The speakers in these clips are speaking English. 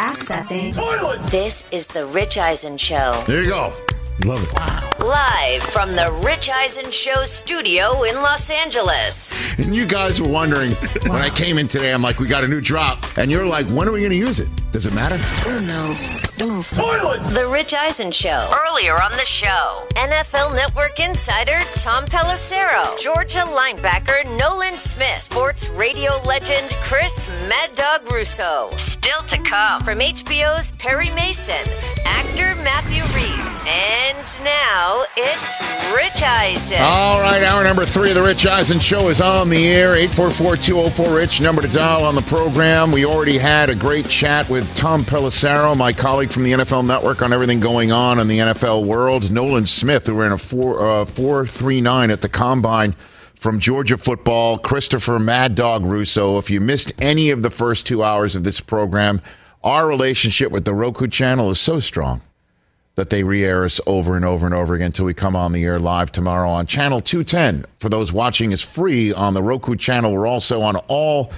Accessing. This is the Rich Eisen Show. There you go. Love it. Live from the Rich Eisen Show studio in Los Angeles. And you guys were wondering when I came in today, I'm like, we got a new drop. And you're like, when are we going to use it? Does it matter? Oh no. Don't. Toilets! The Rich Eisen Show. Earlier on the show, NFL Network insider Tom Pelissero, Georgia linebacker Nolan Smith, sports radio legend Chris Mad Dog Russo. Still to come from HBO's Perry Mason, actor Matthew Rhys, and now it's Rich Eisen. All right, hour number three of the Rich Eisen Show is on the air. 844-204-RICH, number to dial on the program. We already had a great chat with Tom Pelissero, my colleague from the NFL Network, on everything going on in the NFL world. Nolan Smith, who ran a 4 uh, 439 at the Combine from Georgia football. Christopher Mad Dog Russo. If you missed any of the first two hours of this program, our relationship with the Roku channel is so strong that they re-air us over and over and over again until we come on the air live tomorrow on channel 210. For those watching, is free on the Roku channel. We're also on all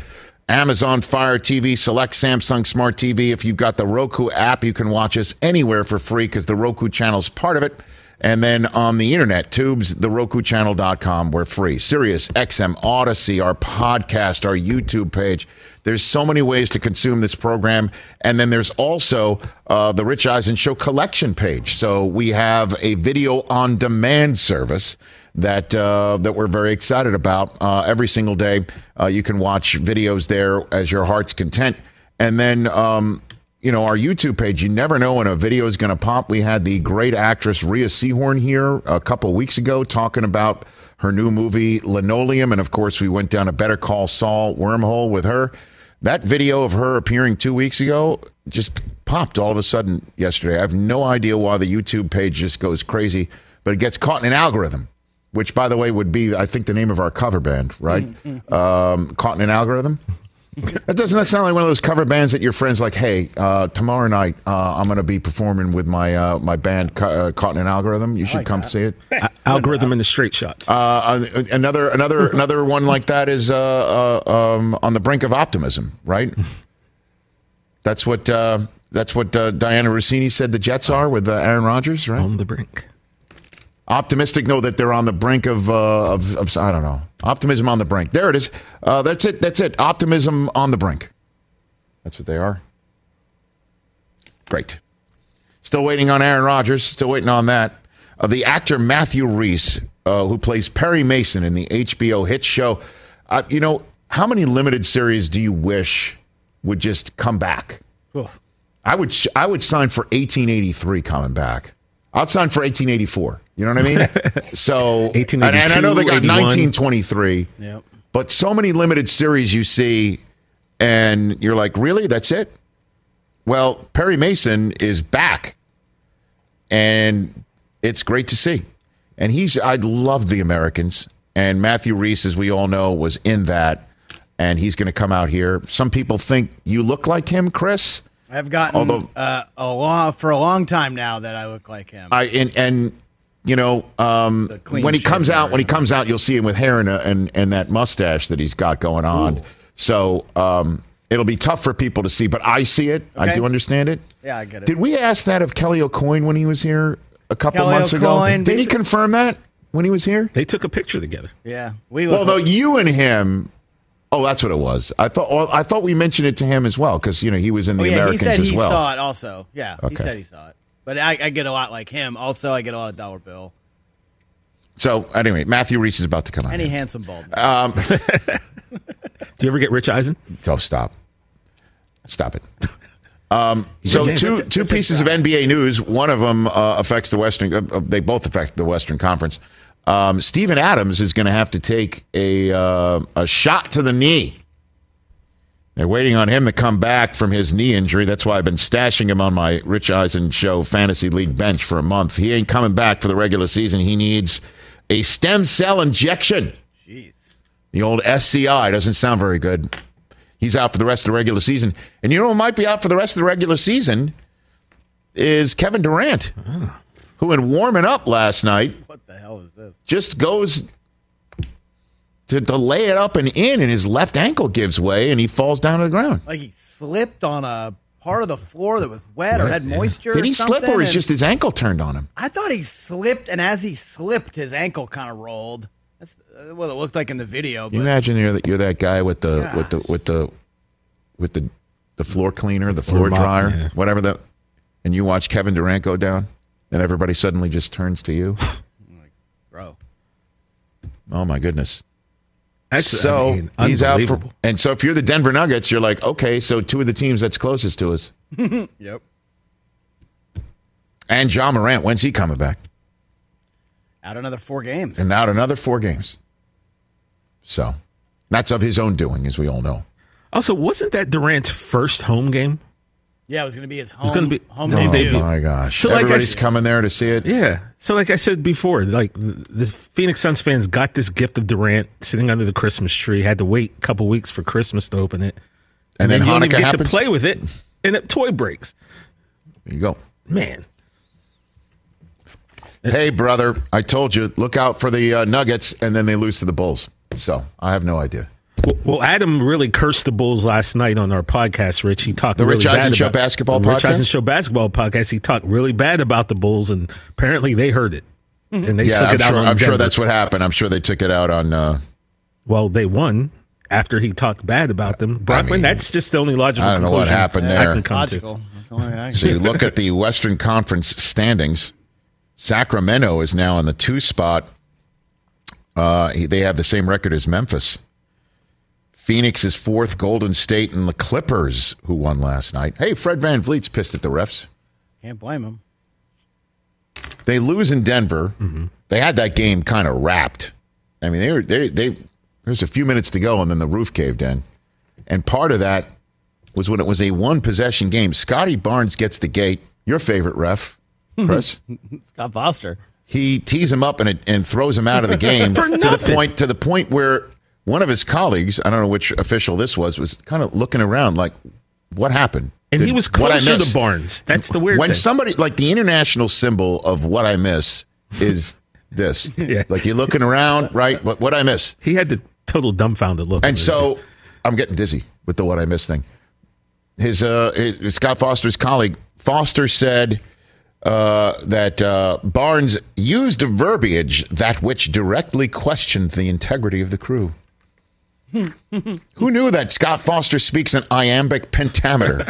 Amazon Fire TV, select Samsung Smart TV. If you've got the Roku app, you can watch us anywhere for free because the Roku channel is part of it. And then on the internet, tubes, the RokuChannel.com, we're free. Sirius, XM, Audacy, our podcast, our YouTube page. There's so many ways to consume this program. And then there's also uh, the Rich Eisen Show collection page. So we have a video on demand service that uh, that we're very excited about. Uh, every single day, uh, you can watch videos there as your heart's content. And then, um, you know, our YouTube page. You never know when a video is going to pop. We had the great actress Rhea Seehorn here a couple weeks ago talking about her new movie Linoleum, and of course, we went down a Better Call Saul wormhole with her. That video of her appearing two weeks ago just popped all of a sudden yesterday. I have no idea why the YouTube page just goes crazy, but it gets caught in an algorithm which by the way would be I think the name of our cover band, right? Um, Caught in an algorithm. That doesn't that sound like one of those cover bands that your friends like? Hey, uh, tomorrow night uh, I'm going to be performing with my uh, my band Ca- uh, Caught in an Algorithm. You should like come that. see it. Algorithm and the straight shots. Uh, another another another one like that is uh, uh, um, on the brink of optimism, right? That's what uh, that's what uh, Dianna Russini said the Jets are with uh, Aaron Rodgers, right? on the brink. Optimistic, know that they're on the brink of, uh, of, of I don't know, optimism on the brink. There it is. Uh, that's it. That's it. Optimism on the brink. That's what they are. Great. Still waiting on Aaron Rodgers. Still waiting on that. Uh, the actor Matthew Rhys, uh, who plays Perry Mason in the HBO hit show. Uh, you know, how many limited series do you wish would just come back? I would I would sign for 1883 coming back. I'd sign for 1884. You know what I mean? so and, and I know they got 81. 1923. Yep. But so many limited series you see, and you're like, really? That's it? Well, Perry Mason is back, and it's great to see. And he's—I'd love the Americans. And Matthew Rhys, as we all know, was in that, and he's going to come out here. Some people think you look like him, Chris. I've gotten Although- uh, a long for a long time now that I look like him. I and and you know um, when he comes shaven out when he comes out you'll see him with hair and and and that mustache that he's got going on. So um, it'll be tough for people to see, but I see it. I do understand it. yeah, I get it. Did we ask that of Kelly AuCoin when he was here a couple Kelly months AuCoin, ago? Did he confirm that when he was here? They took a picture together. yeah, we Well, though you and him. Oh, that's what it was. I thought. Well, I thought we mentioned it to him as well because you know he was in the oh, yeah, he Americans said as he well. saw it also. Yeah, Okay. he said he saw it. But I, I get a lot like him. Also, I get a lot of dollar bill. So anyway, Matthew Rhys is about to come out. Any here. handsome bald man. Um, Do you ever get Rich Eisen? So stop. Stop it. Um, so two two pieces of NBA news. One of them uh, affects the Western. Uh, uh, they both affect the Western Conference. Um, Steven Adams is going to have to take a uh, a shot to the knee. They're waiting on him to come back from his knee injury. That's why I've been stashing him on my Rich Eisen Show fantasy league bench for a month. He ain't coming back for the regular season. He needs a stem cell injection. Jeez. The old SCI doesn't sound very good. He's out for the rest of the regular season. And you know who might be out for the rest of the regular season is Kevin Durant, uh-huh. who in warming up last night What the hell is this? just goes to, to lay it up and in, and his left ankle gives way, and he falls down to the ground. Like he slipped on a part of the floor that was wet or Wet, had yeah. moisture. Did or he slip, or is just his ankle turned on him? I thought he slipped, and as he slipped, his ankle kind of rolled. That's uh, what it looked like in the video. You imagine you're that you're that guy with the Gosh. with the with the with the the floor cleaner, the floor floor mop, dryer, yeah. whatever that, and you watch Kevin Durant go down, and everybody suddenly just turns to you. Like, bro, Oh my goodness! That's so I mean, he's out for, and so if you're the Denver Nuggets, you're like, okay, so two of the teams that's closest to us, yep, and John Morant, when's he coming back? out another four games. And out another four games. So that's of his own doing, as we all know. Also, wasn't that Durant's first home game? Yeah, it was going to be his home. gonna be- home Oh debut. debut. my gosh! So, like I Everybody's coming there to see it. Yeah. So, like I said before, like the Phoenix Suns fans got this gift of Durant sitting under the Christmas tree. Had to wait a couple weeks for Christmas to open it, And then you don't Hanukkah even get happens? to play with it, and it toy breaks. There you go. Man, Hey, brother, I told you, look out for the uh, Nuggets, and then they lose to the Bulls. So I have no idea. Well, well, Adam really cursed the Bulls last night on our podcast. Rich, he talked The really Rich bad Eisen Show about- basketball the Rich podcast? Eisen Show basketball podcast. He talked really bad about the Bulls, and apparently they heard it, and they yeah, took I'm, it out sure, on I'm sure that's what happened. I'm sure they took it out on. Uh, Well, they won after he talked bad about them. Brockman, mean, that's just the only logical. I don't know what conclusion happened I there. can come to. Logical. That's the only I so you look at the Western Conference standings. Sacramento is now in the two spot. Uh, they have the same record as Memphis. Phoenix is fourth. Golden State and the Clippers, who won last night. Hey, Fred VanVleet's pissed at the refs. can't blame him. They lose in Denver. Mm-hmm. They had that game kind of wrapped. I mean, they were they they. There's a few minutes to go, and then the roof caved in. And part of that was when it was a one possession game. Scottie Barnes gets the gate. Your favorite ref, Chris. Scott Foster. he tees him up and it, and throws him out of the game to the point to the point where one of his colleagues, I don't know which official this was, was kind of looking around like, "What happened?" And he Did- was I closer miss? to Barnes. That's the weird thing. when thing. somebody like the international symbol of what I miss is this. Yeah. Like you're looking around, right? What what I miss? he had the total dumbfounded look. And so face. I'm getting dizzy with the what I miss thing. His, uh, his Scott Foster's colleague Foster said uh, that uh, Barnes used a verbiage that which directly questioned the integrity of the crew. Who knew that Scott Foster speaks an iambic pentameter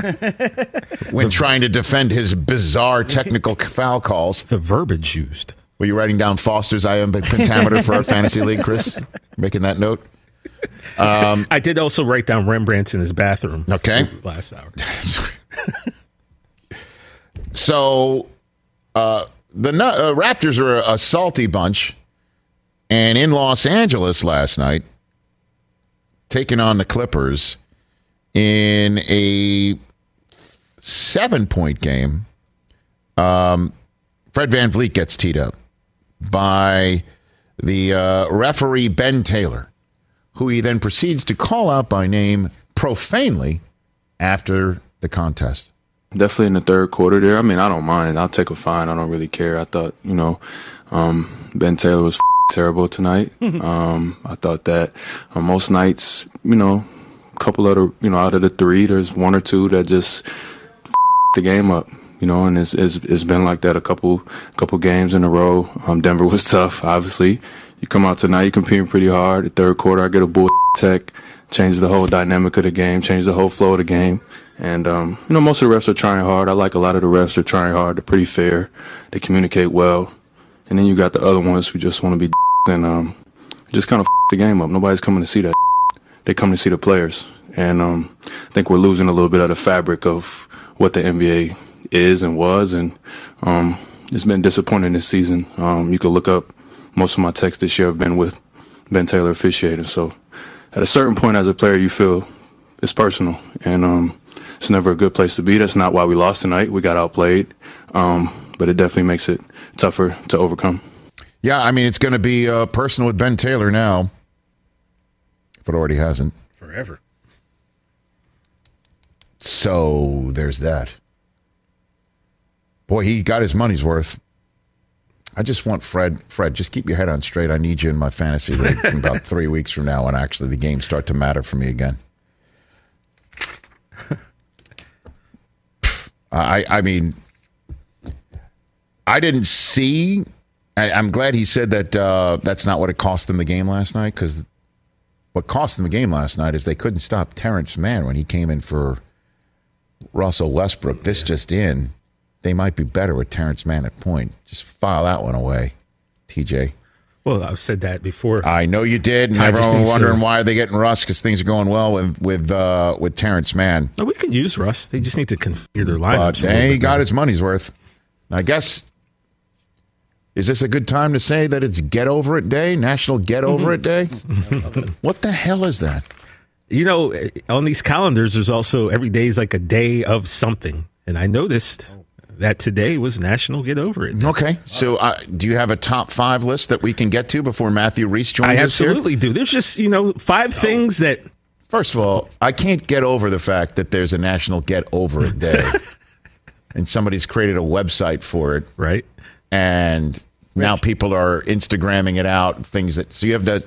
when trying to defend his bizarre technical foul calls? the verbiage used. Were you writing down Foster's iambic pentameter for our fantasy league, Chris? Making that note? I did also write down Rembrandt's in his bathroom. Okay. Last hour. So uh, the uh, Raptors are a, a salty bunch, and in Los Angeles last night, taking on the Clippers in a seven-point game. Um, Fred VanVleet gets teed up by the uh, referee Ben Taylor, who he then proceeds to call out by name profanely after the contest. Definitely in the third quarter there. I mean, I don't mind. I'll take a fine. I don't really care. I thought, you know, um, Ben Taylor was terrible tonight. um, I thought that on most nights, you know, a couple of the, you know, out of the three, there's one or two that just the game up. You know, and it's, it's it's been like that a couple couple games in a row. Um, Denver was tough, obviously. You come out tonight, you're competing pretty hard. The third quarter, I get a bull tech, changes the whole dynamic of the game, changes the whole flow of the game. And um, you know, most of the refs are trying hard. I like a lot of the refs are trying hard. They're pretty fair. They communicate well. And then you got the other ones who just want to be and um, just kind of the game up. Nobody's coming to see that. They come to see the players. And um, I think we're losing a little bit of the fabric of what the NBA is and was. And um, it's been disappointing this season. Um, you can look up most of my texts this year have been with Ben Taylor officiating. So at a certain point as a player, you feel it's personal. And um, it's never a good place to be. That's not why we lost tonight. We got outplayed. Um, but it definitely makes it tougher to overcome. Yeah, I mean, it's going to be uh, personal with Ben Taylor now, if it already hasn't. Forever. So there's that. Boy, he got his money's worth. I just want Fred. Fred, just keep your head on straight. I need you in my fantasy league in about three weeks from now, when actually the games start to matter for me again. I, I mean, I didn't see. I, I'm glad he said that uh, that's not what it cost them the game last night because what cost them the game last night is they couldn't stop Terance Mann when he came in for Russell Westbrook. This just in, they might be better with Terance Mann at point. Just file that one away, TJ. Well, I've said that before. I know you did, and Ty everyone wondering to- why are they getting Russ because things are going well with with uh, with Terance Mann. no, we can use Russ. They just need to configure their lineups. But hey, he got his money's worth. I guess. Is this a good time to say that it's Get Over It Day, National Get Over It Day? what the hell is that? You know, on these calendars, there's also every day is like a day of something. And I noticed that today was National Get Over It. Day. Okay, so uh, do you have a top five list that we can get to before Matthew Rhys joins I us here? absolutely do. There's just, you know, five things that First of all, I can't get over the fact that there's a National Get Over It Day, and somebody's created a website for it. right? And now people are Instagramming it out. Things that so you have the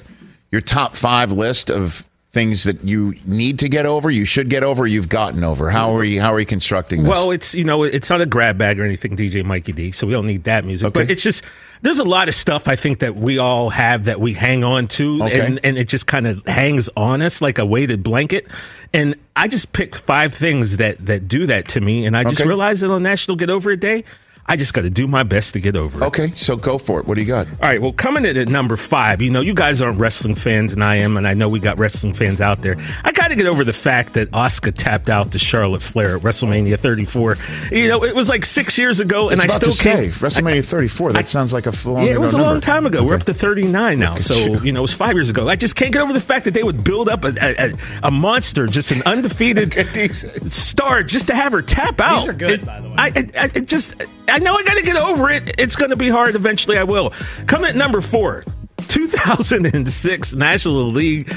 your top five list of things that you need to get over, you should get over, you've gotten over. How are you? How are you constructing this? Well, it's you know, it's not a grab bag or anything, DJ Mikey D. So we don't need that music. Okay. But it's just there's a lot of stuff I think that we all have that we hang on to, Okay. and and it just kind of hangs on us like a weighted blanket. And I just picked five things that that do that to me, and I just Okay. realized that on National Get Over It Day, I just got to do my best to get over it. okay, so go for it. What do you got? All right, well, coming in at number five, you know, you guys aren't wrestling fans, and I am, and I know we got wrestling fans out there. I got to get over the fact that Asuka tapped out to Charlotte Flair at WrestleMania 34. You know, it was like six years ago, and I I still to say can't. WrestleMania 34. That sounds like a long Yeah, it was a ago long number. time ago. We're up to 39 now. So, you know, it was five years ago. I just can't get over the fact that they would build up a, a, a- a monster, just an undefeated star, just to have her tap out. These are good, It- by the way. I, I, I just, I know I got to get over it. It's going to be hard. Eventually, I will. Come at number four 2006 National League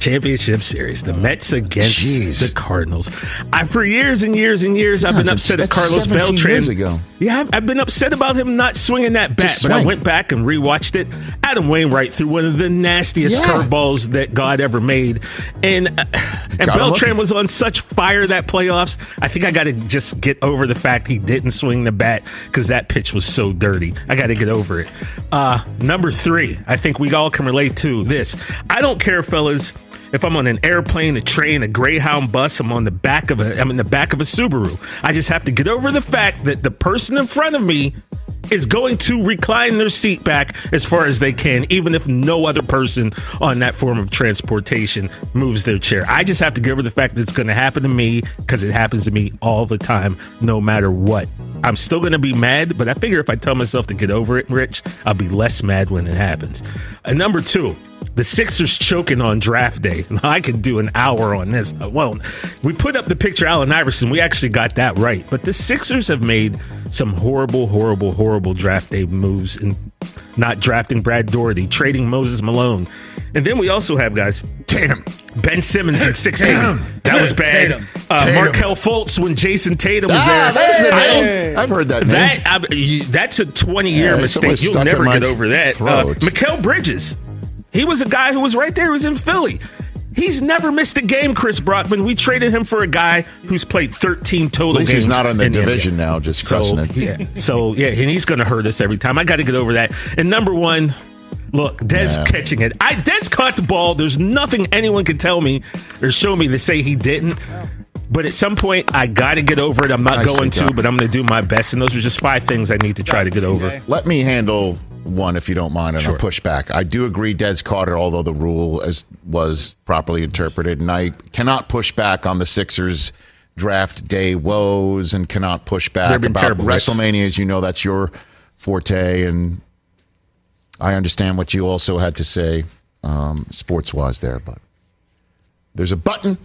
Championship Series, the Mets against Jeez. the Cardinals. I for years and years and years I've been upset at Carlos Beltran. Yeah, I've, I've been upset about him not swinging that bat, but I went back and rewatched it. Adam Wainwright threw one of the nastiest Yeah. curveballs that God ever made, and uh, and Gotta Beltran was on such fire that playoffs. I think I got to just get over the fact he didn't swing the bat because that pitch was so dirty. I got to get over it. Uh, number three, I think we all can relate to this. I don't care, fellas. If I'm on an airplane, a train, a Greyhound bus, I'm on the back of a I'm in the back of a Subaru. I just have to get over the fact that the person in front of me is going to recline their seat back as far as they can, even if no other person on that form of transportation moves their chair. I just have to get over the fact that it's going to happen to me because it happens to me all the time, no matter what. I'm still going to be mad, but I figure if I tell myself to get over it, Rich, I'll be less mad when it happens. And number two, the Sixers choking on draft day. I could do an hour on this. Well, we put up the picture Allen Iverson. We actually got that right. But the Sixers have made some horrible, horrible, horrible draft day moves in not drafting Brad Daugherty, trading Moses Malone. And then we also have guys. Tatum. Ben Simmons in 16. Tatum. That was bad. Tatum. Uh, Tatum. Markelle Fultz when Jayson Tatum was Ah, there. there's the I don't, I've heard that name. that I, that's a 20 year Yeah, mistake. You'll never get over that. Uh, throat. Mikal Bridges, he was a guy who was right there. He was in Philly. He's never missed a game, Chris Brockman. We traded him for a guy who's played 13 total At least games. he's not on the in division NBA. now, just So crushing it. yeah, so yeah, and he's going to hurt us every time. I got to get over that. And number one, look, Dez Yeah. catching it. I Dez caught the ball. There's nothing anyone can tell me or show me to say he didn't. But at some point, I got to get over it. I'm not Nicely going to, but I'm going to do my best. And those are just five things I need to try to get over. Let me handle one if you don't mind, and I'll push back. I do agree Des Carter, although the rule as was properly interpreted, and I cannot push back on the Sixers draft day woes and cannot push back about terrible. WrestleMania. As you know, that's your forte, and I understand what you also had to say um, sports wise there, but there's a button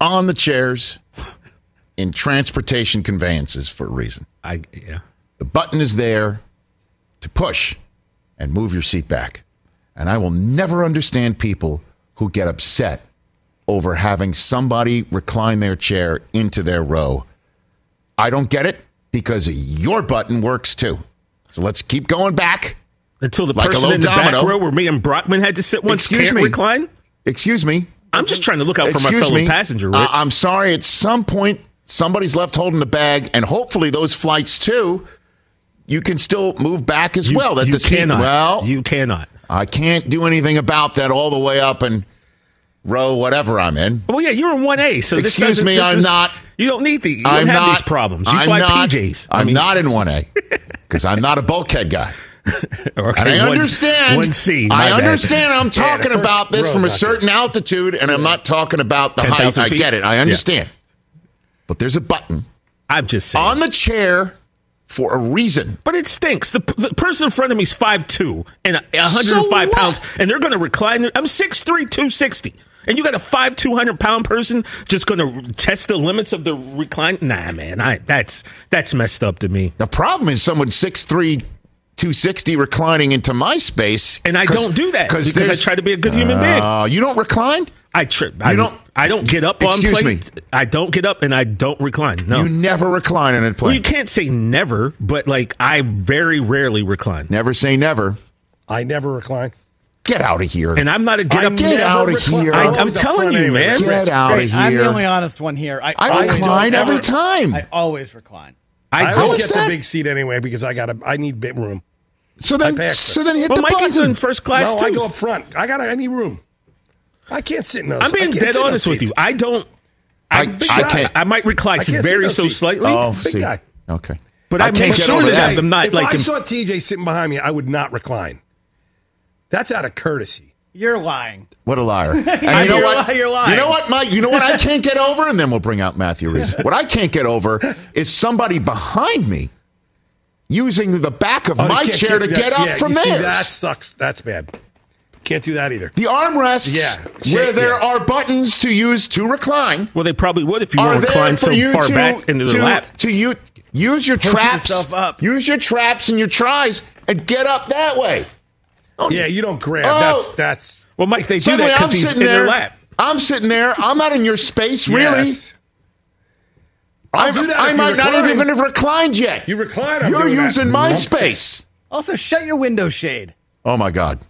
on the chairs in transportation conveyances for a reason. I yeah. The button is there to push and move your seat back. And I will never understand people who get upset over having somebody recline their chair into their row. I don't get it because your button works too. So let's keep going back. Until the Like person in the back row where me and Brockman had to sit once Excuse can't me. recline. Excuse me. I'm just trying to look out for my Excuse fellow me. passenger. Rich. I- I'm sorry. At some point, somebody's left holding the bag, and hopefully those flights too, you can still move back as You- well. That you the seat, cannot. well, you cannot. I can't do anything about that all the way up and row whatever I'm in. Well, yeah, you're in one A. So Excuse me, I'm is- not- You don't need the. You I'm don't have not, these problems. You I'm fly not, PJs. I'm I mean, not in 1A because I'm not a bulkhead guy. okay, And I one- understand. One C. I bad. understand. I'm talking first about this from a certain altitude, and I'm not talking about the height. 10,000 I get it. I Yeah. understand. But there's a button I'm just saying. on the chair for a reason. But it stinks. The, the person in front of me is 5'2 and 105 So pounds, and they're going to recline. I'm 6'3, 260. And you got a 5'2", 200 pound person just going to test the limits of the recline? Nah, man. I, that's that's messed up to me. The problem is someone 6'3", 260 reclining into my space. And I don't do that because I try to be a good human being. Uh, you don't recline? I trip. I don't- I don't get up on Excuse plate. me. I don't get up and I don't recline. No. You never recline in a well, plane. you can't say never, but like I very rarely recline. never say never. I never recline. Get out of here. And I'm not a get I up. Get out of recline. here. I, I'm I'm always up telling you, man. Get out of here. I'm the only honest one here. I, I recline every ever- time. I always recline. I, I always get that? the big seat anyway because I got to. I need bit room. so then, I so then hit Well, the Mikey's button. in first class no, too. I go up front. I got any room. I can't sit in those. I'm being dead honest with you. I don't. I- I, I can't- I might recline very so seats. slightly, Oh, Big see. guy. Okay. but I I, can't make get sure over that that. I'm not if like. I in- saw TJ sitting behind me, I would not recline. That's out of courtesy. You're lying. What a liar. And you You're know li- what? you're lying. You know what, Mike? You know what I can't get over? And then we'll bring out Matthew Rhys. What I can't get over is somebody behind me using the back of Oh, my chair to keep- get up yeah, from you see, that sucks. That's bad. Can't do that either. the armrests Yeah. where there Yeah. are buttons to use to recline well, they probably would if you are were there reclined so you far to, back into the to, lap. to you, use your Push traps, yourself up. use your traps and your tries and get up that way. Oh, yeah, you don't grab. Oh. That's that's. Well, Mike, they do Suddenly that I'm because he's in sitting there. their lap. I'm sitting there. I'm not in your space, really. Yes. I'll I'm- I might not recline. even have reclined yet. You recline. I'm You're doing that. using my space. Also, shut your window shade. Oh my God!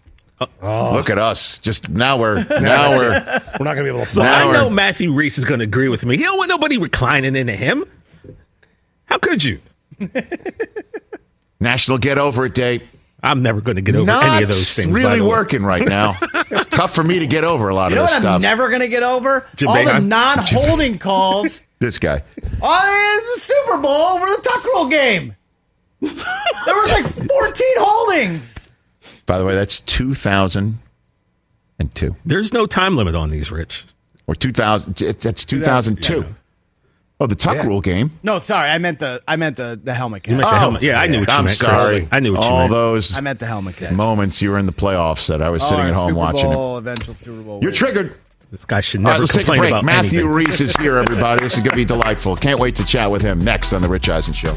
Oh. Look at us. Just now we're now we're We're not going to be able to. Look, Now I know Matthew Rhys is going to agree with me. He don't want nobody reclining into him. How could you? National Get Over It Day. I'm never going to get over Not any of those things. by really the way. working right now. it's tough for me to get over a lot You know of what this I'm stuff. never going to get over? Jim All the non-holding calls. this guy. Oh, it's the Super Bowl over the tuck rule game. there was like 14 holdings. By the way, that's 2002 There's no time limit on these, Rich. or 2000. That's 2002. Oh, the Tuck Yeah. Rule game. No, sorry, I meant the I meant the the helmet You catch. meant the Oh, helmet. Yeah, I knew oh, what you I'm meant. Chris. sorry. I knew what you meant. All those I meant the helmet catch. moments you were in the playoffs that I was sitting Oh, at home Super watching Bowl, it. eventual Super Bowl. You're win. triggered. This guy should All right, never let's take a break. about Matthew anything. Rhys is here, everybody. This is going to be delightful. Can't wait to chat with him next on The Rich Eisen Show.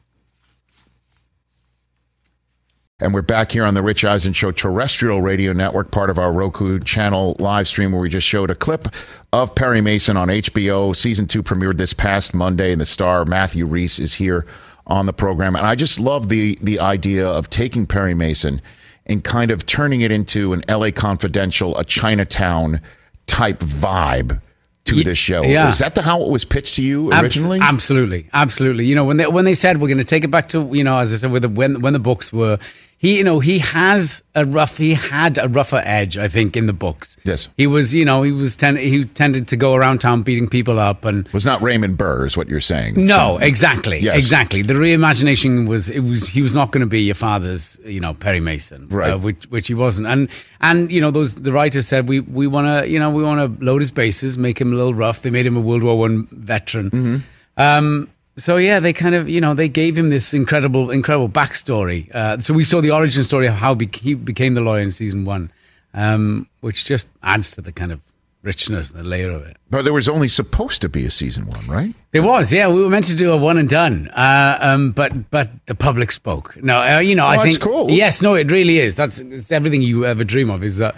And we're back here on the Rich Eisen Show terrestrial radio network, part of our Roku channel live stream, where we just showed a clip of Perry Mason on HBO. Season two premiered this past Monday, and the star Matthew Rhys is here on the program. And I just love the the idea of taking Perry Mason and kind of turning it into an LA Confidential, a Chinatown type vibe to Ye- this show. yeah. Is that the how it was pitched to you Abs- originally? absolutely, absolutely. You know, when they when they said we're going to take it back to you know, as I said, with the, when when the books were, he you know he has a rough he had a rougher edge, I think, in the books. Yes. he was you know he was tend- he tended to go around town beating people up and. was not Raymond Burr, is what you're saying. No, So- exactly, Yes. exactly. The reimagination was it was he was not going to be your father's, you know, Perry Mason, Right. uh, which which he wasn't. And and you know those the writers said we we want to you know we want to load his bases, make him a little rough. They made him a World War One veteran. Mm-hmm. Um, so yeah, they kind of you know they gave him this incredible incredible backstory. Uh, so we saw the origin story of how he became the lawyer in season one, um, which just adds to the kind of richness, and the layer of it. But there was only supposed to be a season one, right? There was, yeah. We were meant to do a one and done, uh, um, but but the public spoke. No, uh, you know, I Oh, that's think cool. Yes, no, it really is. That's it's everything you ever dream of. Is that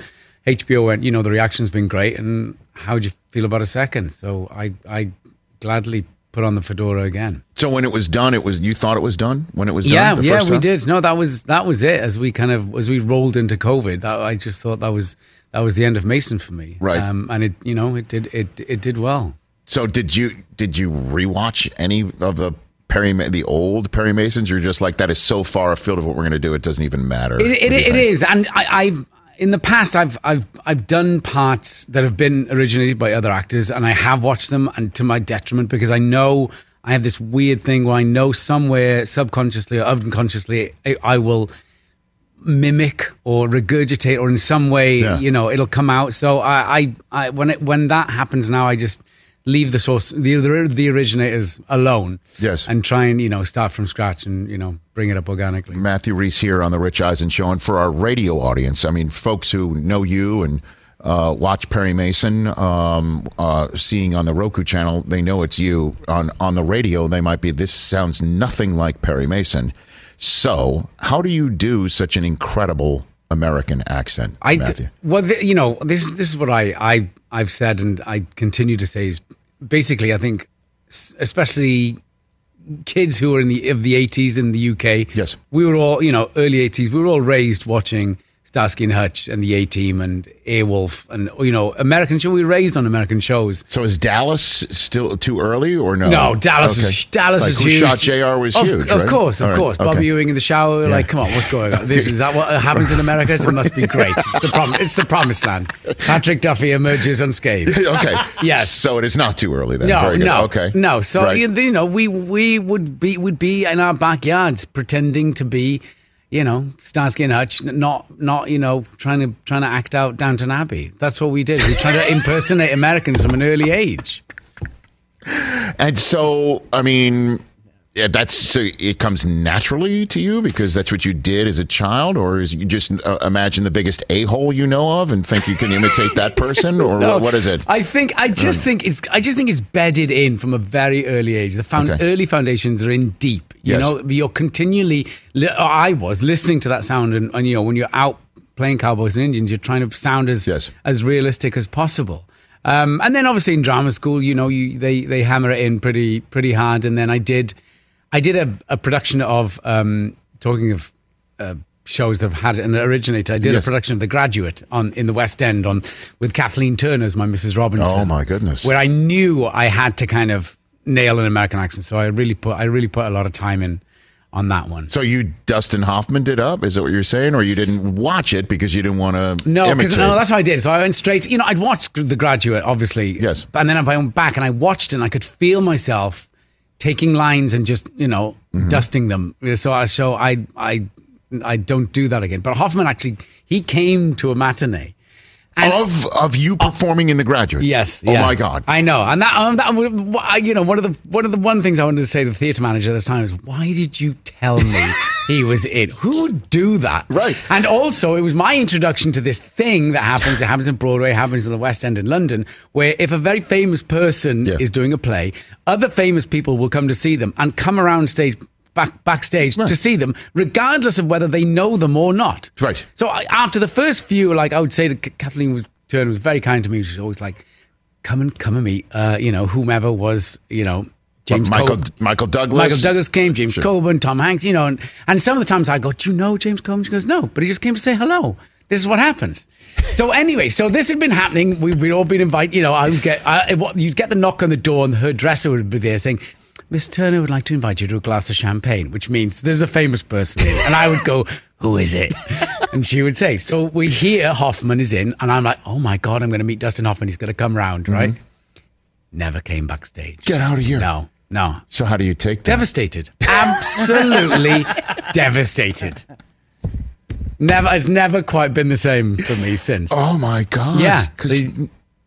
HBO went? You know, the reaction's been great, and how do you feel about a second? So I I gladly put on the fedora again. So when it was done, it was you thought it was done when it was Yeah, done. the yeah, first we did. No, that was that was it. As we kind of as we rolled into COVID, that I just thought that was that was the end of Mason for me. Right. um, and it you know it did it it did well. So did you did you rewatch any of the Perry the old Perry Masons? You're just like that is so far afield of what we're going to do. It doesn't even matter. It, it, it is, and I, I've in the past I've I've I've done parts that have been originated by other actors, and I have watched them, and to my detriment because I know I have this weird thing where I know somewhere subconsciously or unconsciously I, I will mimic or regurgitate or in some way Yeah. you know it'll come out. So I I, I when it when that happens now I just leave the source the, the the originators alone Yes. and try and you know start from scratch and you know bring it up organically Matthew Rhys here on the Rich Eisen Show, and for our radio audience, I mean, folks who know you and uh, watch Perry Mason, um, uh, seeing on the Roku channel, they know it's you. On on the radio, they might be. This sounds nothing like Perry Mason. So, how do you do such an incredible American accent, I d- Matthew? well, the, you know, this this is what I I I've said and I continue to say is basically I think, especially kids who are in the of the eighties in the UK. Yes. we were all you know early eighties. We were all raised watching And Hutch and the A Team and Airwolf and you know American show. We raised on American shows. So, is Dallas still too early or no? No, Dallas Okay. was Dallas like is who huge. shot Jr. was of, huge. Of right? course, of right, course. okay. Bobby Ewing in the shower. Yeah. Like, come on, what's going on? This is that what happens in America? It must be great. It's the prom- It's the promised land. Patrick Duffy emerges unscathed. okay. Yes. So it is not too early then. No, Very good. no, Okay. no. So Right. you you know, we we would be would be in our backyards pretending to be, you know, Starsky and Hutch, not not you know trying to trying to act out Downton Abbey. That's what we did. We tried to impersonate Americans from an early age. And so, I mean, yeah, that's so it comes naturally to you because that's what you did as a child, or is you just uh, imagine the biggest a hole you know of and think you can imitate that person, or No, what, what is it? I think I just think it's I just think it's bedded in from a very early age. The found, Okay. early foundations are in deep. You Yes. know, you're continually. li- I was listening to that sound, and, and you know when you're out playing cowboys and Indians, you're trying to sound as Yes. as realistic as possible. Um, and then obviously in drama school, you know, you, they they hammer it in pretty pretty hard. And then I did I did a, a production of um, talking of. Uh, shows that have had an originator. I did Yes. a production of The Graduate on in the West End on with Kathleen Turner as my Mrs. Robinson. Oh, my goodness. Where I knew I had to kind of nail an American accent, so I really put I really put a lot of time in on that one. So you Dustin Hoffman did up? Is that what you're saying, or you didn't watch it because you didn't want to? No, imitate? no, that's what I did. So I went straight. You know, I'd watched The Graduate, obviously. Yes. And then I went back and I watched it, and I could feel myself taking lines and just you know Mm-hmm. dusting them. So I so I I I don't do that again. But Hoffman actually he came to a matinee. And of of you performing in the graduate. Yes. Oh yeah. my God. I know, and that, um, that you know, one of the one of the one things I wanted to say to the theatre manager at the time is, why did you tell me he was it. Who would do that? Right. And also, it was my introduction to this thing that happens. It happens in Broadway, it happens in the West End in London, where if a very famous person Yeah. is doing a play, other famous people will come to see them and come around stage. Back, backstage to see them, regardless of whether they know them or not. Right. So I, after the first few, like I would say, that Kathleen was Turner was very kind to me. She's always like, "Come and come and meet, uh, you know, whomever was, you know, James Michael Cob- Michael Douglas. Michael Douglas came, James Sure. Coburn, Tom Hanks, you know, and, and some of the times I go, "Do you know James Coburn?" She goes, "No," but he just came to say hello. This is what happens. So anyway, so this had been happening. We, we'd all been invited. You know, I would get, I, what- you'd get the knock on the door, and her dresser would be there saying. Miss Turner would like to invite you to a glass of champagne, which means there's a famous person in. And I would go, Who is it? And she would say, So we hear Hoffman is in, and I'm like, Oh my God, I'm going to meet Dustin Hoffman. He's going to come round, mm-hmm. right? Never came backstage. Get out of here. No, no. So how do you take that? Devastated. Absolutely devastated. Never, it's never quite been the same for me since. Oh my God. Yeah, Because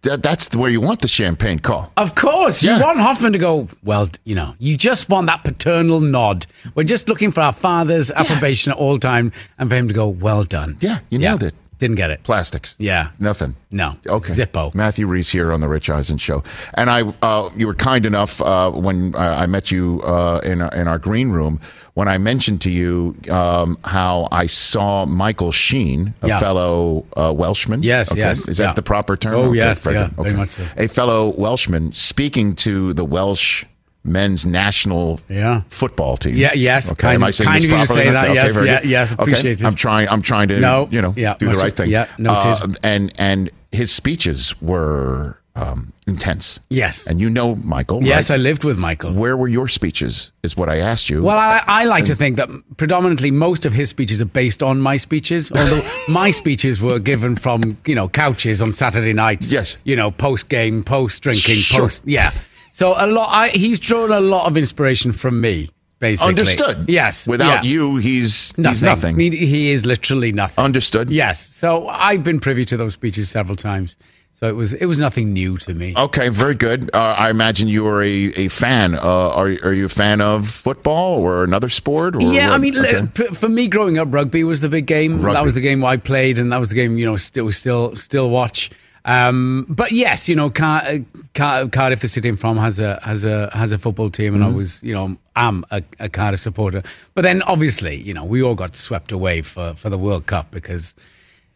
that, that's where you want the champagne call. Of course, Yeah. you want Hoffman to go, well, you know, you just want that paternal nod. We're just looking for our father's approbation at all time and for him to go, well done. Yeah, you nailed it. Didn't get it. Plastics. Yeah. Nothing. No. Okay. Zippo. Matthew Rhys here on the Rich Eisen Show, and I, uh, you were kind enough uh, when uh, I met you uh, in our, in our green room when I mentioned to you um, how I saw Michael Sheen, a Yeah. fellow uh, Welshman. Yes, okay? yes, Is that yeah. the proper term? Oh, Okay, yes, yeah, very much so. A fellow Welshman speaking to the Welsh men's national Yeah. football team. Yeah, yes, Okay, kind am I of- saying kind this of you to properly? say that, Okay, yes, yeah, yes, Okay, appreciate it. I'm trying. I'm trying to, No, you know, yeah, do the right thing. yeah, noted. Uh, and and his speeches were um, intense. Yes. And you know Michael. Yes, right? I lived with Michael. Where were your speeches? Is what I asked you. Well, I, I like to think that predominantly most of his speeches are based on my speeches, although my speeches were given from, you know, couches on Saturday nights. Yes. You know, post game, post drinking, Sure. post. Yeah. So a lot, I, he's drawn a lot of inspiration from me, basically. Understood. Yes. Without yeah. you, he's nothing. he's nothing. He, he is literally nothing. Understood. Yes. So I've been privy to those speeches several times. So it was it was nothing new to me. Okay, very good. Uh, I imagine you are a, a fan. Uh, are are you a fan of football or another sport? Or Yeah, I mean, Okay. for me growing up, rugby was the big game. Rugby. That was the game I played, and that was the game you know still still still watch. Um, but yes, you know, Car- uh, Car- Cardiff, the city I'm from, has a has a has a football team, and I Mm-hmm. was you know am a, a Cardiff supporter. But then obviously, you know, we all got swept away for for the World Cup because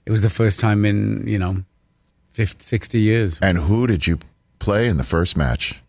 it was the first time in you know 50, 60 years. and who did you play in the first match?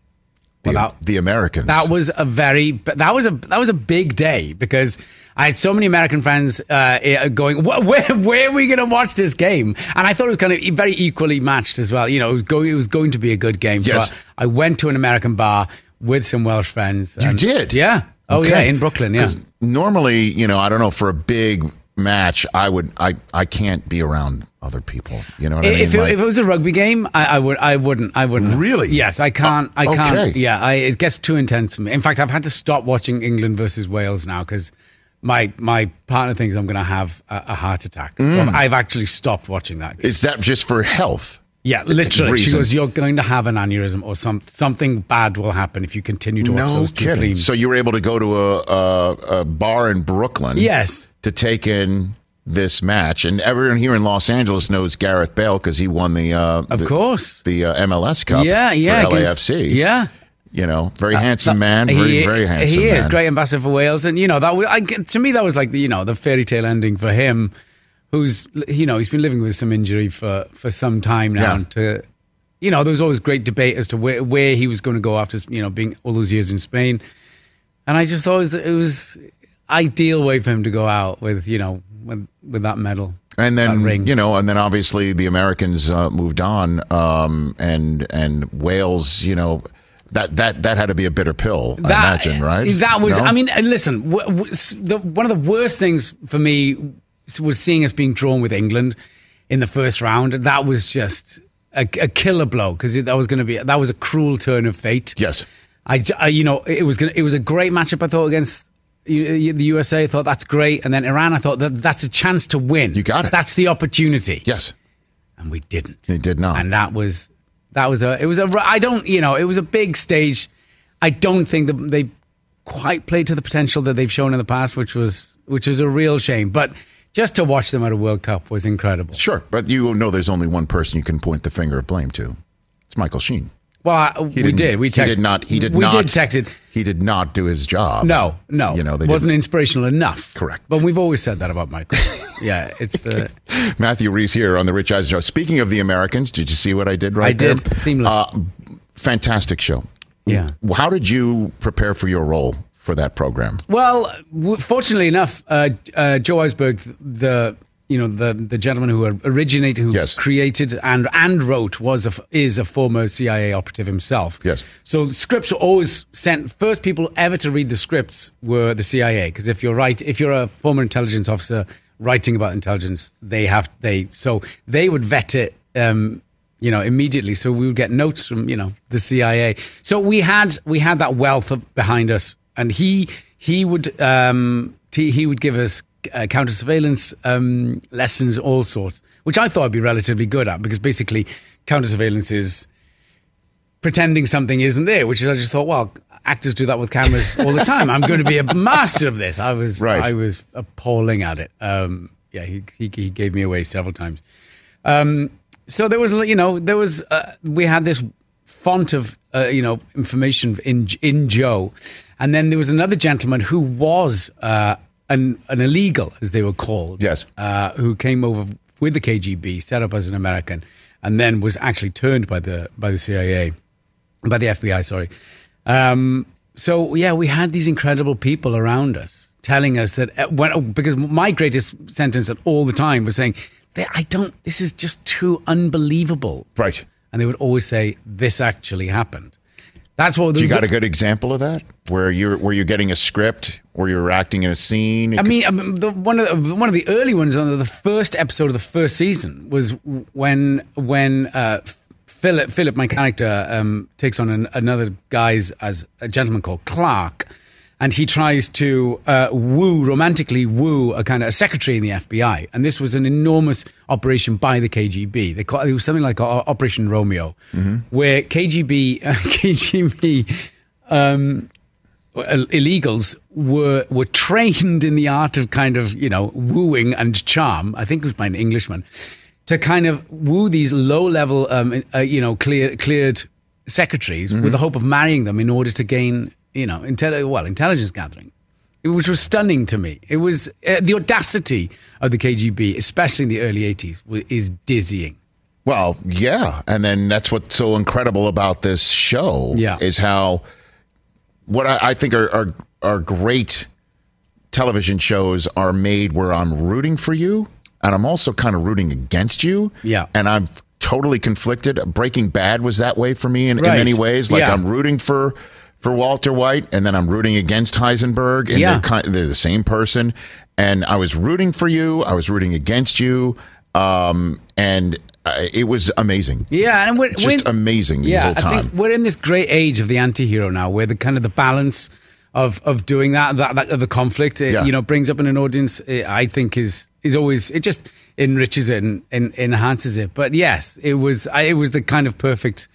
The, Well, that- the Americans. That was a very that was a that was a big day because I had so many American fans uh, eh, going, where where are we going to watch this game? And I thought it was kind of very equally matched as well. You know, it was going it was going to be a good game. Yes. So I, I went to an American bar with some Welsh friends. You did? yeah. Oh Okay. yeah, in Brooklyn. Yeah. Normally, you know, I don't know for a big match, I would, I, I can't be around other people. You know what I mean? If it, Like- if it was a rugby game, I, I would, I wouldn't, I wouldn't. Really? Yes, I can't. I Oh, can't. okay. Yeah, I, it gets too intense for me. In fact, I've had to stop watching England versus Wales now because my my partner thinks I'm going to have a, a heart attack. So Mm. I've, I've actually stopped watching that. Game. is that just for health? Yeah, literally. She goes, "You're going to have an aneurysm, or some something bad will happen if you continue to watch No those two kidding. teams." So you were able to go to a, a, a bar in Brooklyn. Yes. To take in this match, and everyone here in Los Angeles knows Gareth Bale because he won the, uh, of the, course. the uh, MLS Cup. Yeah, yeah. For LAFC. Yeah. You know, very handsome man. He- Very, very handsome He is man. great ambassador for Wales, and you know that was- I, to me that was like the you know the fairy tale ending for him, who's you know he's been living with some injury for for some time now. Yeah. And to you know there was always great debate as to where where he was going to go after you know being all those years in Spain, and I just thought it was, it was ideal way for him to go out with you know with with that medal. And then ring. you know, and then obviously the Americans uh, moved on, um, and and Wales, you know, that that that had to be a bitter pill, I imagine, right? That was. No? I mean, listen. W- w- the, one of the worst things for me was seeing us being drawn with England in the first round. That was just a, a killer blow because that was going to be that was a cruel turn of fate. yes, I you know, it was gonna, it was a great matchup. I thought against the USA. Thought that's great, and then Iran. I thought that that's a chance to win. You got it. That's the opportunity. Yes, and we didn't. they did not. And that was that was a it was a I don't you know it was a big stage. I don't think that they quite played to the potential that they've shown in the past, which was which was a real shame. But just to watch them at a World Cup was incredible. sure, but you know there's only one person you can point the finger of blame to. It's Michael Sheen. Well, I, we did. We he did not. He did we not. did text it. He did not do his job. No, no, You know, they wasn't didn't- inspirational enough. Correct. But we've always said that about Michael. yeah, it's the Matthew Rhys here on the Rich Eisen Show. Speaking of the Americans, did you see what I did right there? I there? did. Seamless. Uh, fantastic show. yeah. How did you prepare for your role for that program? Well, w- fortunately enough, uh, uh, Joe Weisberg, the you know the the gentleman who originated, who Yes. created and and wrote, was a, is a former CIA operative himself. Yes. So scripts were always sent. First people ever to read the scripts were the CIA, because if you're right, if you're a former intelligence officer writing about intelligence, they have they so they would vet it. Um, you know, immediately. So we would get notes from, you know, the CIA. So we had we had that wealth behind us, and he he would um, he, he would give us uh, counter surveillance um, lessons, all sorts, which I thought I'd be relatively good at because basically counter surveillance is pretending something isn't there, which is I just thought, well, actors do that with cameras all the time. I'm going to be a master of this. I was Right. I was appalling at it. Um, yeah, he, he he gave me away several times. Um, so there was, you know, there was, uh, we had this font of, uh, you know, information in in Joe, and then there was another gentleman who was uh, an an illegal, as they were called. Yes. Uh, who came over with the KGB, set up as an American, and then was actually turned by the by the CIA, by the FBI. Sorry. Um, so yeah, we had these incredible people around us telling us that uh, when, oh, because my greatest sentence at all the time was saying, "They- "I don't. This is just too unbelievable." Right. And they would always say, "This actually happened." That's what the, You got a good example of that, where you're where you're getting a script, where you're acting in a scene. I mean, um, the, one of the, one of the early ones on the first episode of the first season was when when uh, Philip Philip, my character, um, takes on an, another guy's as a gentleman called Clark, and he tries to uh, woo romantically woo a kind of a secretary in the FBI, and this was an enormous operation by the KGB. They call, it was something like Operation Romeo, where KGB uh, KGB. Um, uh, illegals were were trained in the art of kind of you know wooing and charm. I think it was by an Englishman to kind of woo these low level, um, uh, you know, clear, cleared secretaries with the hope of marrying them in order to gain you know intel- well intelligence gathering. Which was stunning to me. It was uh, the audacity of the KGB, especially in the early '80s, wa- is dizzying. Well, yeah, and then that's what's so incredible about this show. Yeah. is how what I, I think are, are are great television shows are made where I'm rooting for you, and I'm also kind of rooting against you. Yeah. and I'm totally conflicted. Breaking Bad was that way for me in, in many ways. Like Yeah. I'm rooting for. For Walter White, and then I'm rooting against Heisenberg, and Yeah. they're, kind, they're the same person. And I was rooting for you, I was rooting against you, um, and uh, it was amazing. Yeah, and we're, just we're- amazing the yeah, whole I time. think we're in this great age of the anti-hero now, where the kind of the balance of of doing that, that, that of the conflict, it, Yeah. you know, brings up in an audience. It, I think is is always it just enriches it and, and enhances it. But yes, it was it was the kind of perfect.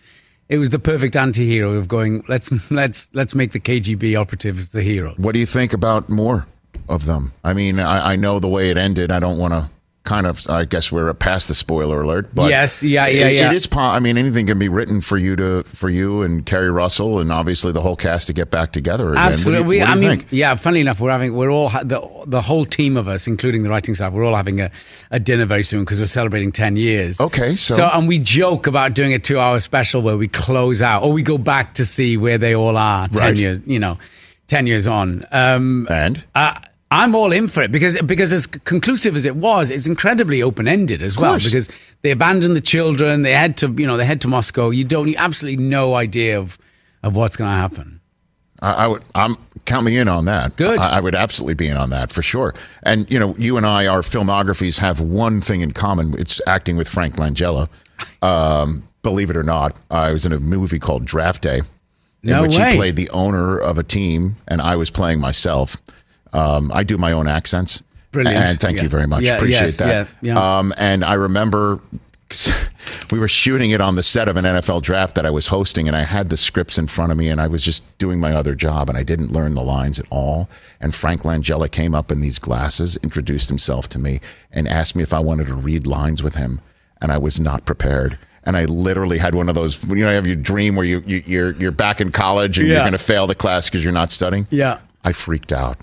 It was the perfect anti-hero of going. Let's let's let's make the KGB operatives the heroes. What do you think about more of them? I mean, I, I know the way it ended. I don't want to kind of. I guess we're past the spoiler alert. But Yes, yeah, yeah, it- yeah. It is. po- I mean, anything can be written for you to for you and Keri Russell and obviously the whole cast to get back together again. Absolutely. You, I mean, think? yeah. Funny enough, we're having we're all ha- the the whole team of us, including the writing staff, we're all having a, a dinner very soon because we're celebrating ten years. Okay, so- and we joke about doing a two hour special where we close out or we go back to see where they all are ten Right. years, you know, ten years on. Um, And uh, I'm all in for it because because as conclusive as it was, it's incredibly open ended as well because they abandon the children, they head to you know they head to Moscow. You don't you absolutely no idea of of what's going to happen. I, I would. I'm count me in on that. Good. I, I would absolutely be in on that for sure. And you know, you and I, our filmographies have one thing in common. It's acting with Frank Langella. Um, believe it or not, I was in a movie called Draft Day, in No which way. he played the owner of a team, and I was playing myself. Um, I do my own accents. Brilliant. And thank Yeah. you very much. Yeah, Appreciate yes, that. yeah, yeah. Um, and I remember we were shooting it on the set of an NFL draft that I was hosting, and I had the scripts in front of me, and I was just doing my other job, and I didn't learn the lines at all. And Frank Langella came up in these glasses, introduced himself to me, and asked me if I wanted to read lines with him, and I was not prepared. And I literally had one of those, you know, you have your dream where you, you you're you're back in college and you're going to fail the class because you're not studying. Yeah. I freaked out.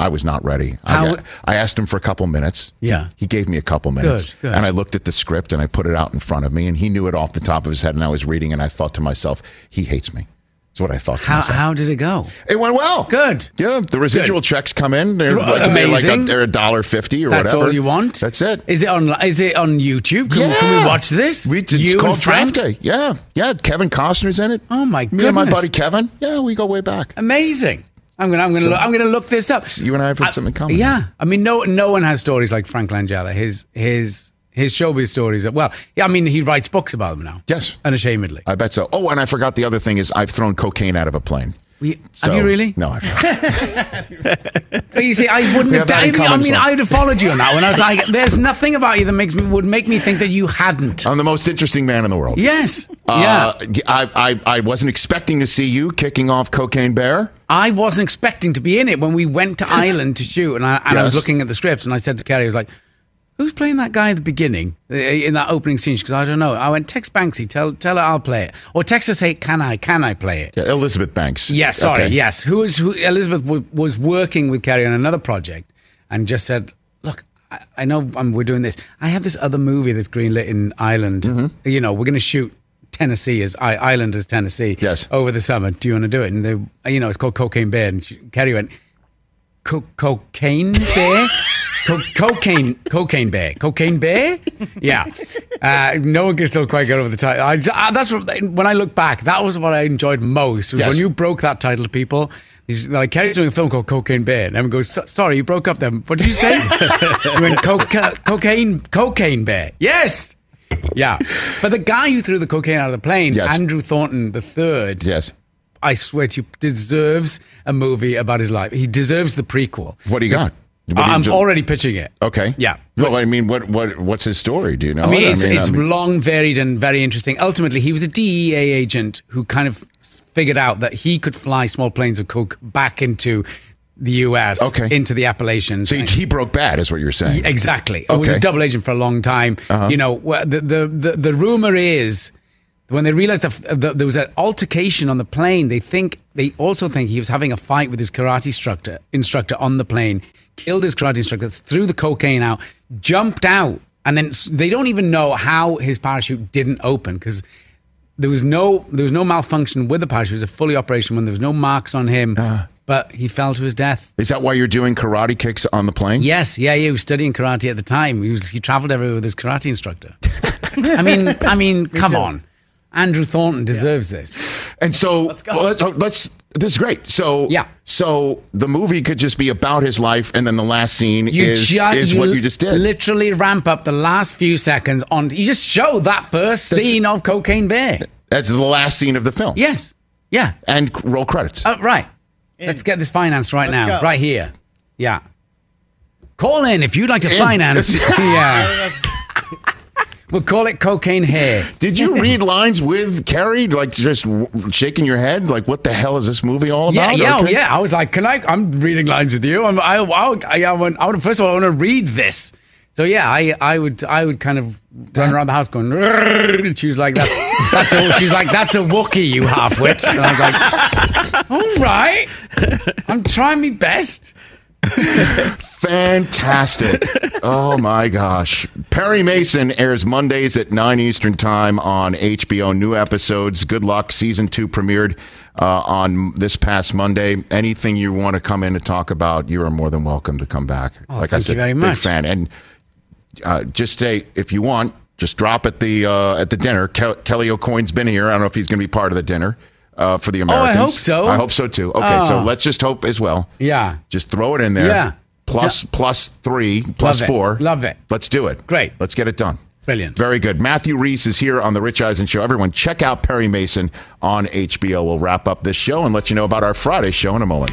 I was not ready. I, got- I asked him for a couple minutes. Yeah. He gave me a couple minutes. Good, good. And I looked at the script and I put it out in front of me and he knew it off the top of his head and I was reading and I thought to myself, he hates me. That's what I thought to How, myself. how did it go? it went well. Good. Yeah, the residual checks come in. They're like, they're like a, amazing. they're a dollar fifty or That's whatever. That's all you want. That's it. Is it on? Is it on YouTube? Can, we, can we watch this? We, it's called Draft Day. Yeah, yeah. Kevin Costner's in it. Oh, my goodness. Me and my buddy Kevin. Yeah, we go way back. Amazing. I'm gonna. I'm gonna. So- look, I'm gonna look this up. You and I have had I- something in common. Yeah. I mean, no. No one has stories like Frank Langella. His. His. His showbiz stories. Well, yeah. I mean, he writes books about them now. Yes. Unashamedly. I bet so. Oh, and I forgot the other thing is I've thrown cocaine out of a plane. So- have you really? No, I've But you see, I wouldn't have. have I mean, I, mean, well. I would have followed you on that one. I was like, "There's nothing about you that makes me would make me think that you hadn't." I'm the most interesting man in the world. Yes. Uh, yeah. I, I, I wasn't expecting to see you kicking off Cocaine Bear. I wasn't expecting to be in it when we went to Ireland to shoot, and I, and I was looking at the script, and I said to Keri, I was like, "Who's playing that guy at the beginning uh, in that opening scene?" Because I don't know. I went text Banksy, tell tell her I'll play it, or text her say, "Can I? Can I play it?" Yeah, Elizabeth Banks. Yes, sorry, Okay. yes. Who is who? Elizabeth w- was working with Keri on another project, and just said, "Look, I, I know um, we're doing this. I have this other movie that's greenlit in Ireland. Mm-hmm. You know, we're going to shoot." Tennessee as I, Ireland as Tennessee. Yes. Over the summer, do you want to do it? And they, you know, it's called Cocaine Bear. And she, Keri went, cocaine bear, Co- cocaine, cocaine bear, cocaine bear. Yeah, uh, no one can still quite get over the title. I, uh, that's what, when I look back. That was what I enjoyed most. Was Yes. when you broke that title to people. He's like Keri's doing a film called Cocaine Bear, and everyone goes, "Sorry, you broke up them. What did you say?" you went coca- cocaine, cocaine bear. Yes. Yeah, but the guy who threw the cocaine out of the plane, Yes. Andrew Thornton the third, Yes. I swear to you, deserves a movie about his life. He deserves the prequel. What do you got? What do you I'm do? already pitching it. Okay. Yeah. Well, I mean, what what what's his story? Do you know? I mean, it? it's, it's I mean- long, varied, and very interesting. Ultimately, he was a DEA agent who kind of figured out that he could fly small planes of coke back into the US, Okay. into the Appalachians. so he, he broke bad, is what you're saying. Exactly. Okay. I was a double agent for a long time. Uh-huh. You know, the, the, the, the rumor is when they realized that f- that there was an altercation on the plane, they think they also think he was having a fight with his karate instructor instructor on the plane, killed his karate instructor, threw the cocaine out, jumped out, and then they don't even know how his parachute didn't open because there was no there was no malfunction with the parachute. It was a fully operation one. There was no marks on him, uh-huh. but he fell to his death. Is that why you're doing karate kicks on the plane? Yes, yeah, he was studying karate at the time. He was he traveled everywhere with his karate instructor. I mean, I mean, come on, Andrew Thornton deserves this. And so let's go. Well, let's, oh, let's- This is great. So Yeah. So the movie could just be about his life, and then the last scene You is ju- is what you just did. Literally ramp up the last few seconds on. You just show that first That's- scene of Cocaine Bear. That's the last scene of the film. Yes, yeah, And roll credits. uh, right. Let's get this financed right Let's now, go. right here. Yeah. Call in if you'd like to In. finance. yeah. We'll call it cocaine hair. Did you read lines with Keri, like just shaking your head, like what the hell is this movie all about? yeah, oh, Okay. yeah. I was like, can I? I'm reading lines with you. I'm, I, I, I, I, want, I want, first of all, I want to read this. So yeah, I, I would, I would kind of run around the house going. And she was like, that, "That's a," she was like, "That's a Wookie, you halfwit." And I was like, "All right, I'm trying my best." Fantastic. oh my gosh. Perry Mason airs Mondays at 9 Eastern Time on HBO. New episodes. Good luck. Season 2 premiered uh, on this past Monday. Anything you want to come in and talk about, you are more than welcome to come back. like I Oh, thank you said, very big fan. And uh, just say, if you want, just drop at the uh, at the dinner. Ke- Kelly AuCoin's been here. I don't know if he's going to be part of the dinner. Uh, for the Oh, I hope so. I hope so too. Okay, so Oh. let's just hope as well. Yeah. Just throw it in there. Yeah. Plus, plus three, plus Love it. four. Love it. Let's do it. Great. Let's get it done. Brilliant. Very good. Matthew Rhys is here on the Rich Eisen Show. Everyone, check out Perry Mason on HBO. We'll wrap up this show and let you know about our Friday show in a moment.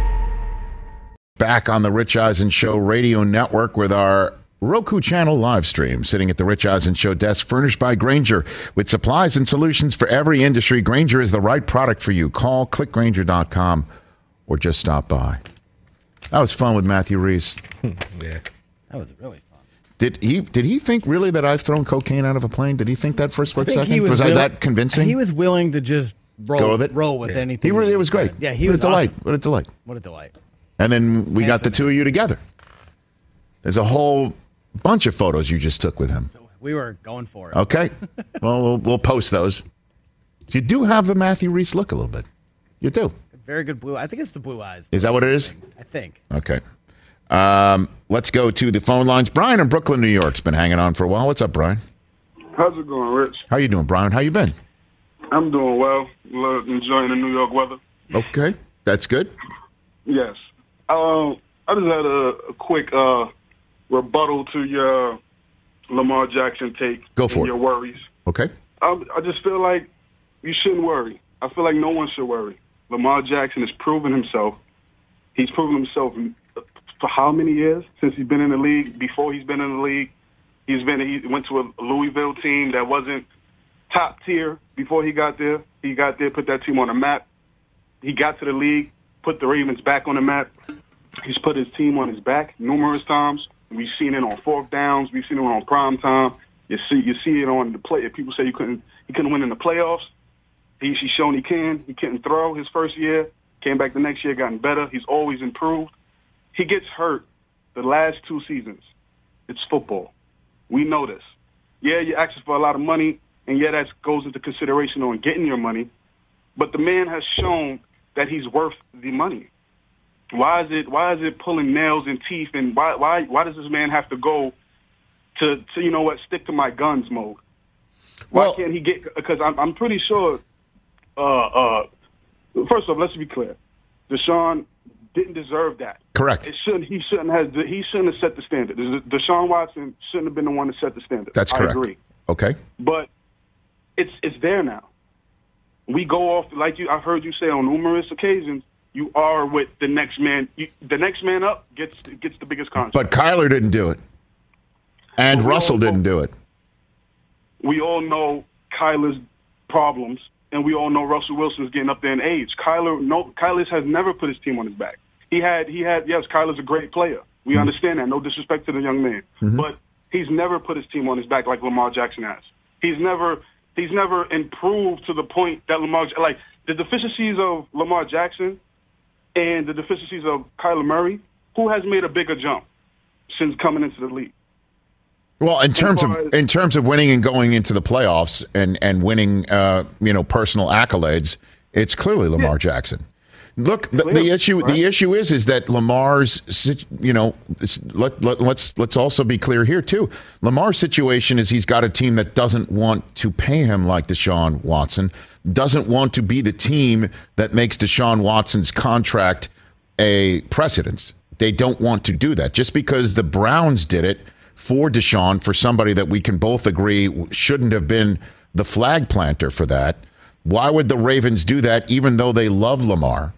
Back on the Rich Eisen Show radio network with our Roku channel live stream, sitting at the Rich Eisen Show desk, furnished by Grainger with supplies and solutions for every industry. Grainger is the right product for you. Call clickgrainger.com or just stop by. That was fun with Matthew Rhys. yeah. That was really fun. Did he did he think really that I've thrown cocaine out of a plane? Did he think that for a I split second? was, I willing- that convincing? He was willing to just roll Go with it? roll with anything. He really it was great. Yeah, he what was a delight. awesome. What a delight. What a delight. And then we got the Handsome two of you together. There's a whole bunch of photos you just took with him. We were going for it. Okay. well, we'll we'll post those. You do have the Matthew Rhys look a little bit. You do. Very good blue. I think it's the blue eyes. Is that what it is? I think. Okay. Um, let's go to the phone lines. Brian in Brooklyn, New York's been hanging on for a while. What's up, Brian? How's it going, Rich? How you doing, Brian? How you been? I'm doing well. Love enjoying the New York weather. Okay, that's good. Yes. Um, I just had a, a quick uh, rebuttal to your Lamar Jackson take. Go for and it. Your worries. Okay. I, I just feel like you shouldn't worry. I feel like no one should worry. Lamar Jackson has proven himself. He's proven himself for how many years since he's been in the league? Before he's been in the league, he's been he went to a Louisville team that wasn't top tier before he got there. He got there, put that team on the map. He got to the league, put the Ravens back on the map. He's put his team on his back numerous times. We've seen it on fourth downs. We've seen it on prime time. You see, you see it on the play. If people say you couldn't, he couldn't win in the playoffs. He's, he's shown he can. He couldn't throw his first year. Came back the next year, gotten better. He's always improved. He gets hurt the last two seasons. It's football. We know this. Yeah, you're asking for a lot of money, and yeah, that goes into consideration on getting your money. But the man has shown that he's worth the money. Why is it? Why is it pulling nails and teeth? And why? Why? Why does this man have to go to? to you know what? Stick to my guns mode. Why can't he get? Because I'm, I'm pretty sure. Uh, uh, first off, let's be clear. Deshaun didn't deserve that. Correct. It shouldn't. He shouldn't have. He shouldn't have set the standard. Deshaun Watson shouldn't have been the one to set the standard. That's correct. I agree. Okay. But it's it's there now. We go off like you. I've heard you say on numerous occasions. You are with the next man. You, the next man up gets gets the biggest contract. But Kyler didn't do it, and we Russell all didn't do it. we all know Kyler's problems, and we all know Russell Wilson's getting up there in age. Kyler, no, Kyler has never put his team on his back. He had, he had. Yes, Kyler's a great player. We mm-hmm. understand that. No disrespect to the young man, mm-hmm. but he's never put his team on his back like Lamar Jackson has. He's never, he's never improved to the point that Lamar, like the deficiencies of Lamar Jackson and the deficiencies of Kyler Murray. Who has made a bigger jump since coming into the league? Well, in terms of in terms of winning and going into the playoffs and and winning, uh, you know, personal accolades, it's clearly Lamar Jackson. Look, the, the issue right. the issue is is that Lamar's, you know, let, let, let's let's also be clear here too. Lamar's situation is he's got a team that doesn't want to pay him like Deshaun Watson, doesn't want to be the team that makes Deshaun Watson's contract a precedence. They don't want to do that. Just because the Browns did it for Deshaun, for somebody that we can both agree shouldn't have been the flag planter for that, why would the Ravens do that even though they love Lamar?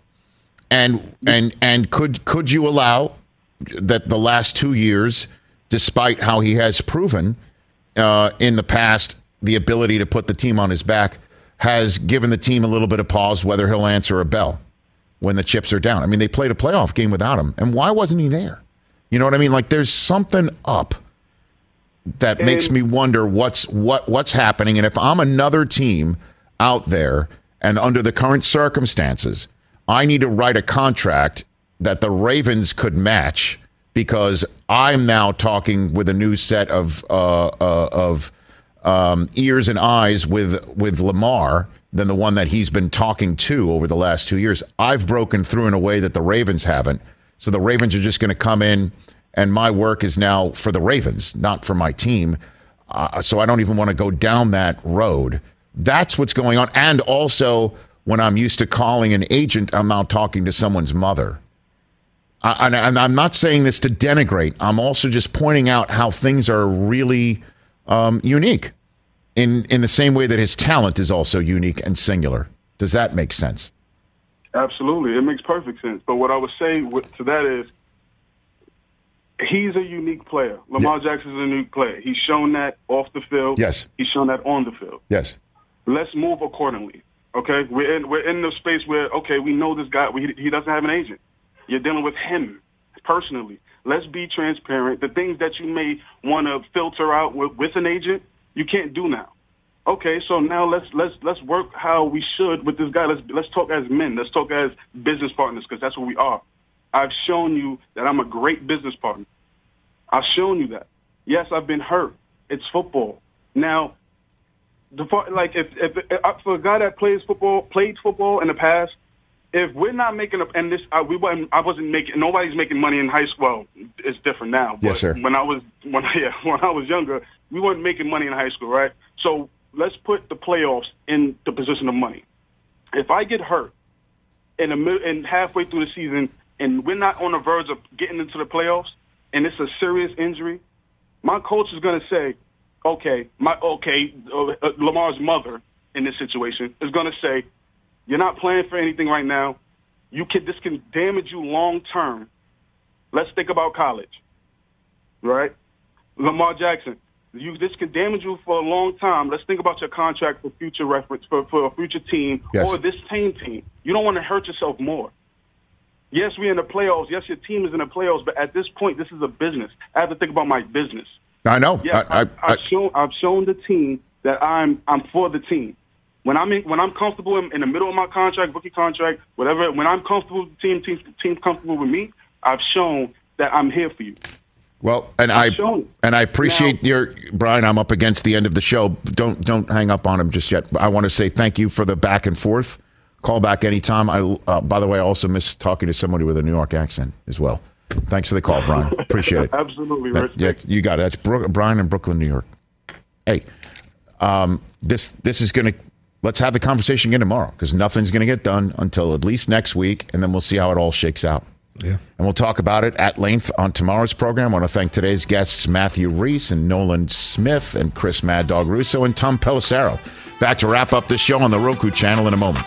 And and and could could you allow that the last two years, despite how he has proven uh, in the past the ability to put the team on his back, has given the team a little bit of pause whether he'll answer a bell when the chips are down. I mean, they played a playoff game without him, and why wasn't he there? You know what I mean? Like, there's something up that And- makes me wonder what's what what's happening. And if I'm another team out there, and under the current circumstances, I need to write a contract that the Ravens could match because I'm now talking with a new set of uh, uh, of um, ears and eyes with with Lamar than the one that he's been talking to over the last two years. I've broken through in a way that the Ravens haven't. So the Ravens are just going to come in, and my work is now for the Ravens, not for my team. Uh, so I don't even want to go down that road. That's what's going on. And also, when I'm used to calling an agent, I'm now talking to someone's mother. I, and, and I'm not saying this to denigrate. I'm also just pointing out how things are really um, unique in in the same way that his talent is also unique and singular. Does that make sense? Absolutely, it makes perfect sense. But what I would say with, to that is, he's a unique player. Lamar Jackson is a unique player. He's shown that off the field. Yes. He's shown that on the field. Yes. Let's move accordingly. Okay, we're in we're in the space where okay, we know this guy. We, he doesn't have an agent. You're dealing with him personally. Let's be transparent. The things that you may want to filter out with, with an agent, you can't do now. Okay, so now let's let's let's work how we should with this guy. Let's let's talk as men. Let's talk as business partners because that's what we are. I've shown you that I'm a great business partner. I've shown you that. Yes, I've been hurt. It's football. Now, the like if, if, if uh, for a guy that plays football, played football in the past, if we're not making up, and this I, we wasn't, I wasn't making, nobody's making money in high school. Well, it's different now. Yes, sir. When I was when yeah, when I was younger, we weren't making money in high school, right? So let's put the playoffs in the position of money. If I get hurt in the mid, and halfway through the season, and we're not on the verge of getting into the playoffs, and it's a serious injury, my coach is going to say, okay, my okay, uh, uh, Lamar's mother in this situation is going to say, you're not playing for anything right now. You can this can damage you long term. Let's think about college, right? Lamar Jackson, you this can damage you for a long time. Let's think about your contract for future reference for for a future team Yes. or this same team. You don't want to hurt yourself more. Yes, we're in the playoffs. Yes, your team is in the playoffs, but at this point, this is a business. I have to think about my business. I know. I, I, have shown I've shown the team that I'm I'm for the team. When I'm in, when I'm comfortable in, in the middle of my contract, rookie contract, whatever. When I'm comfortable with the team, team team comfortable with me, I've shown that I'm here for you. Well, and I shown. and I appreciate your Brian. I'm up against the end of the show. Don't don't hang up on him just yet. I want to say thank you for the back and forth. Call back anytime. I uh, by the way, I also miss talking to somebody with a New York accent as well. Thanks for the call, Brian. Appreciate it. Absolutely, That- yeah, you got it. That's Bro- Brian in Brooklyn, New York. Hey, um, this this is going to let's have the conversation again tomorrow because nothing's going to get done until at least next week, and then we'll see how it all shakes out. Yeah. And we'll talk about it at length on tomorrow's program. I want to thank today's guests, Matthew Rhys and Nolan Smith and Chris Mad Dog Russo and Tom Pelissero. Back to wrap up this show on the Roku channel in a moment.